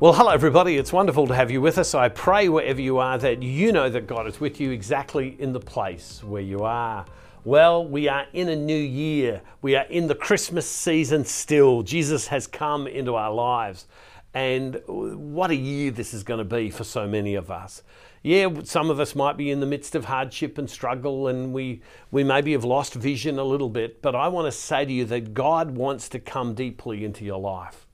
Well, hello, everybody. It's wonderful to have you with us. I pray wherever you are that you know that God is with you exactly in the place where you are. Well, we are in a new year. We are in the Christmas season still. Jesus has come into our lives. And what a year this is going to be for so many of us. Yeah, some of us might be in the midst of hardship and struggle, and we, we maybe have lost vision a little bit. But I want to say to you that God wants to come deeply into your life.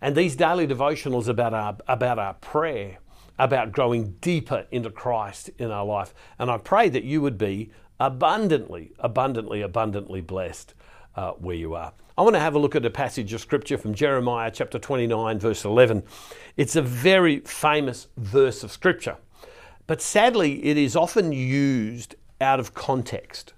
And these daily devotionals about our, about our prayer, about growing deeper into Christ in our life. And I pray that you would be abundantly, abundantly, abundantly blessed uh, where you are. I want to have a look at a passage of scripture from Jeremiah chapter 29, verse 11. It's a very famous verse of scripture, but sadly, it is often used out of context.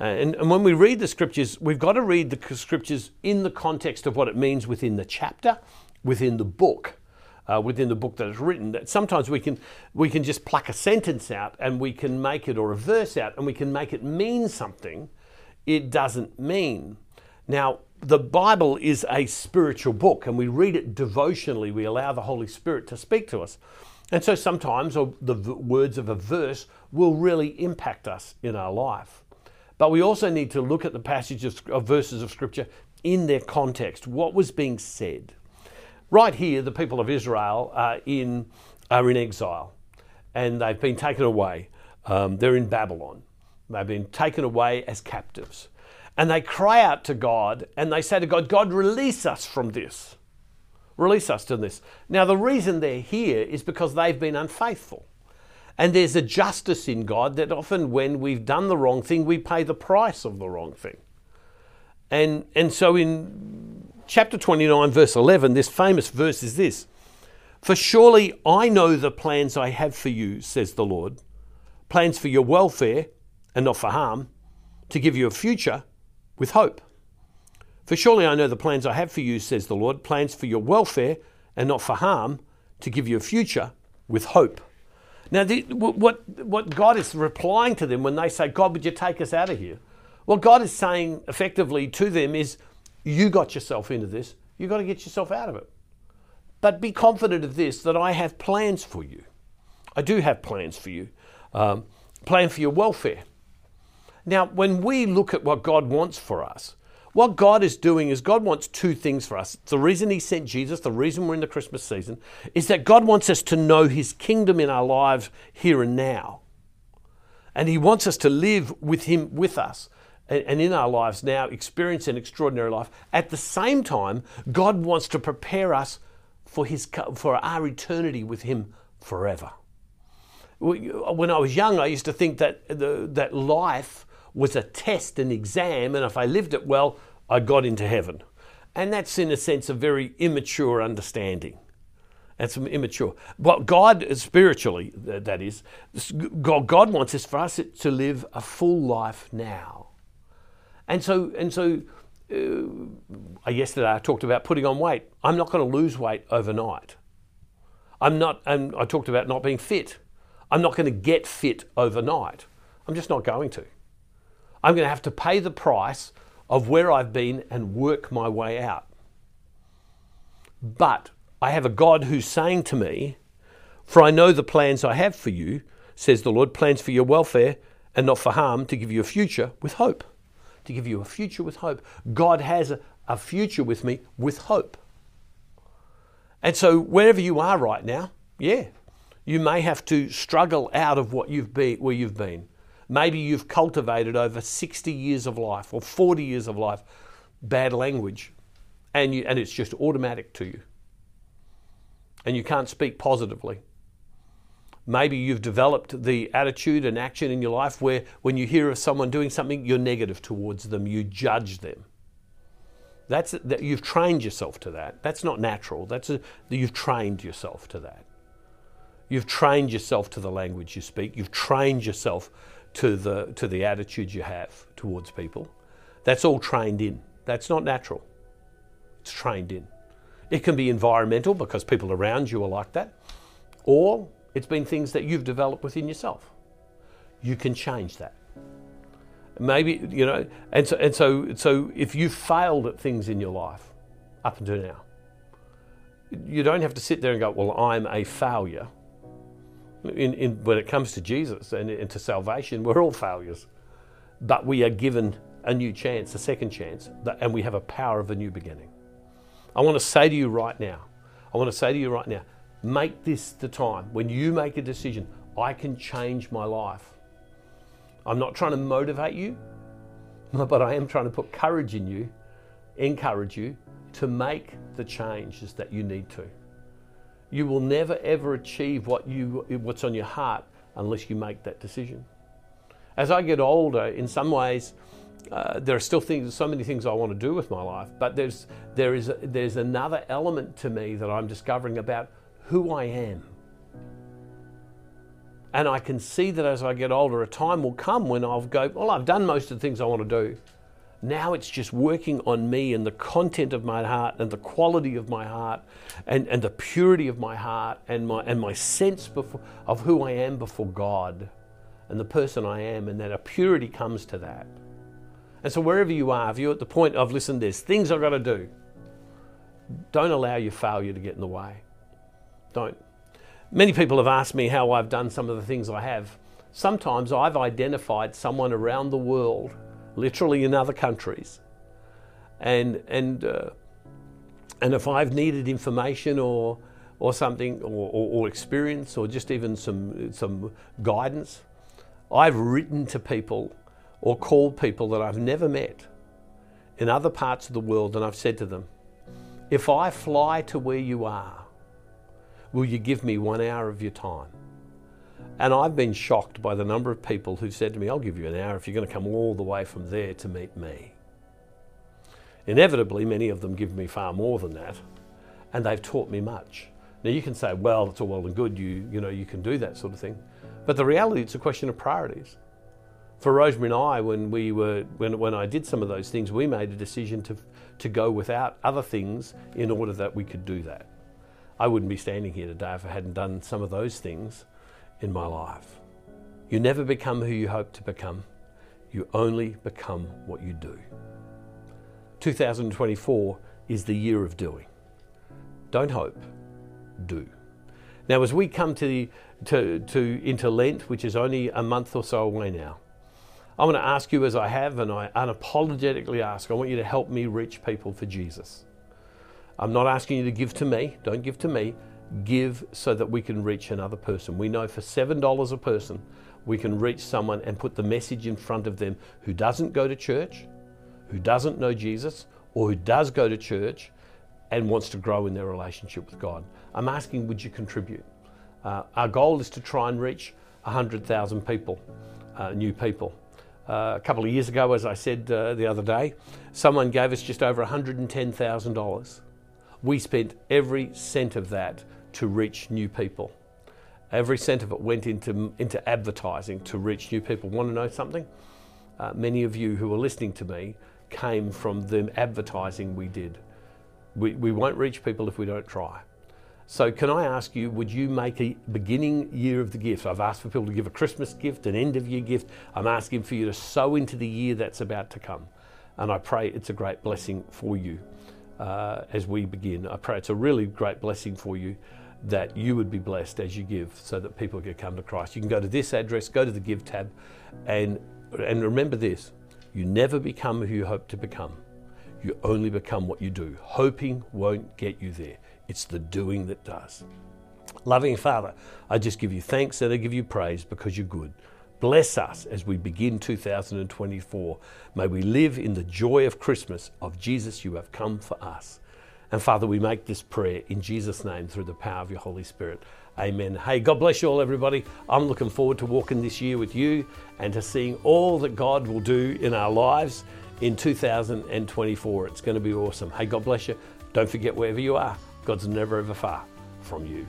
Uh, and, and, when we read the scriptures, we've got to read the scriptures in the context of what it means within the chapter, within the book, uh, within the book that is written. That sometimes we can we can just pluck a sentence out and we can make it or a verse out and we can make it mean something it doesn't mean. Now, the Bible is a spiritual book and we read it devotionally. We allow the Holy Spirit to speak to us. And so sometimes the words of a verse will really impact us in our life. But we also need to look at the passages of verses of Scripture in their context. What was being said? Right here, the people of Israel are in, are in exile and they've been taken away. Um, they're in Babylon. They've been taken away as captives. And they cry out to God and they say to God, God, release us from this. Release us from this. Now, the reason they're here is because they've been unfaithful. And there's a justice in God that often when we've done the wrong thing, we pay the price of the wrong thing. And, and so in chapter 29, verse 11, this famous verse is this For surely I know the plans I have for you, says the Lord plans for your welfare and not for harm, to give you a future with hope. For surely I know the plans I have for you, says the Lord plans for your welfare and not for harm, to give you a future with hope. Now, the, what, what God is replying to them when they say, God, would you take us out of here? What God is saying effectively to them is, you got yourself into this, you've got to get yourself out of it. But be confident of this that I have plans for you. I do have plans for you, um, plan for your welfare. Now, when we look at what God wants for us, what God is doing is God wants two things for us. It's The reason He sent Jesus, the reason we're in the Christmas season, is that God wants us to know His kingdom in our lives here and now. And He wants us to live with Him with us and in our lives now, experience an extraordinary life. At the same time, God wants to prepare us for, his, for our eternity with Him forever. When I was young, I used to think that, the, that life was a test, an exam, and if I lived it well, I got into heaven. And that's, in a sense, a very immature understanding. That's immature. What God, spiritually, that is, God, God wants us for us to live a full life now. And so, and so uh, yesterday I talked about putting on weight. I'm not going to lose weight overnight. I'm not, and I talked about not being fit. I'm not going to get fit overnight. I'm just not going to. I'm going to have to pay the price of where I've been and work my way out. But I have a God who's saying to me, For I know the plans I have for you, says the Lord, plans for your welfare and not for harm, to give you a future with hope. To give you a future with hope. God has a, future with me with hope. And so, wherever you are right now, yeah, you may have to struggle out of what you've been, where you've been. Maybe you've cultivated over 60 years of life or 40 years of life bad language, and, you, and it's just automatic to you. And you can't speak positively. Maybe you've developed the attitude and action in your life where when you hear of someone doing something, you're negative towards them, you judge them. That's that you've trained yourself to that. That's not natural. That's a, you've trained yourself to that. You've trained yourself to the language you speak. You've trained yourself to the, to the attitude you have towards people. That's all trained in. That's not natural. It's trained in. It can be environmental because people around you are like that, or it's been things that you've developed within yourself. You can change that. Maybe, you know, and so, and so, so if you've failed at things in your life up until now, you don't have to sit there and go, Well, I'm a failure. In, in, when it comes to Jesus and, and to salvation, we're all failures. But we are given a new chance, a second chance, and we have a power of a new beginning. I want to say to you right now, I want to say to you right now, make this the time when you make a decision, I can change my life. I'm not trying to motivate you, but I am trying to put courage in you, encourage you to make the changes that you need to. You will never ever achieve what you, what's on your heart unless you make that decision. As I get older, in some ways, uh, there are still things, so many things I want to do with my life, but there's, there is, there's another element to me that I'm discovering about who I am. And I can see that as I get older, a time will come when I'll go, well, I've done most of the things I want to do. Now it's just working on me and the content of my heart and the quality of my heart and, and the purity of my heart and my, and my sense before, of who I am before God and the person I am, and that a purity comes to that. And so, wherever you are, if you're at the point of, listen, there's things I've got to do, don't allow your failure to get in the way. Don't. Many people have asked me how I've done some of the things I have. Sometimes I've identified someone around the world, literally in other countries, and and uh, and if I've needed information or or something or, or, or experience or just even some some guidance, I've written to people or called people that I've never met in other parts of the world and I've said to them, if I fly to where you are, will you give me one hour of your time? And I've been shocked by the number of people who've said to me, I'll give you an hour if you're going to come all the way from there to meet me. Inevitably, many of them give me far more than that, and they've taught me much. Now you can say, well, it's all well and good, you, you know, you can do that sort of thing. But the reality, it's a question of priorities for Rosemary and I, when we were when when I did some of those things, we made a decision to to go without other things in order that we could do that. I wouldn't be standing here today if I hadn't done some of those things in my life. You never become who you hope to become. You only become what you do. 2024 is the year of doing. Don't hope, do. Now, as we come to, to, to into Lent, which is only a month or so away now, I want to ask you, as I have, and I unapologetically ask, I want you to help me reach people for Jesus. I'm not asking you to give to me, don't give to me. Give so that we can reach another person. We know for $7 a person, we can reach someone and put the message in front of them who doesn't go to church, who doesn't know Jesus, or who does go to church and wants to grow in their relationship with God. I'm asking, would you contribute? Uh, our goal is to try and reach 100,000 people, uh, new people. Uh, a couple of years ago, as I said uh, the other day, someone gave us just over $110,000. We spent every cent of that to reach new people. Every cent of it went into, into advertising to reach new people. Want to know something? Uh, many of you who are listening to me came from the advertising we did. We, we won't reach people if we don't try. So, can I ask you, would you make a beginning year of the gift? I've asked for people to give a Christmas gift, an end of year gift. I'm asking for you to sow into the year that's about to come. And I pray it's a great blessing for you uh, as we begin. I pray it's a really great blessing for you that you would be blessed as you give so that people can come to Christ. You can go to this address, go to the Give tab, and, and remember this you never become who you hope to become. You only become what you do. Hoping won't get you there. It's the doing that does. Loving Father, I just give you thanks and I give you praise because you're good. Bless us as we begin 2024. May we live in the joy of Christmas of Jesus, you have come for us. And Father, we make this prayer in Jesus' name through the power of your Holy Spirit. Amen. Hey, God bless you all, everybody. I'm looking forward to walking this year with you and to seeing all that God will do in our lives in 2024. It's going to be awesome. Hey, God bless you. Don't forget wherever you are, God's never ever far from you.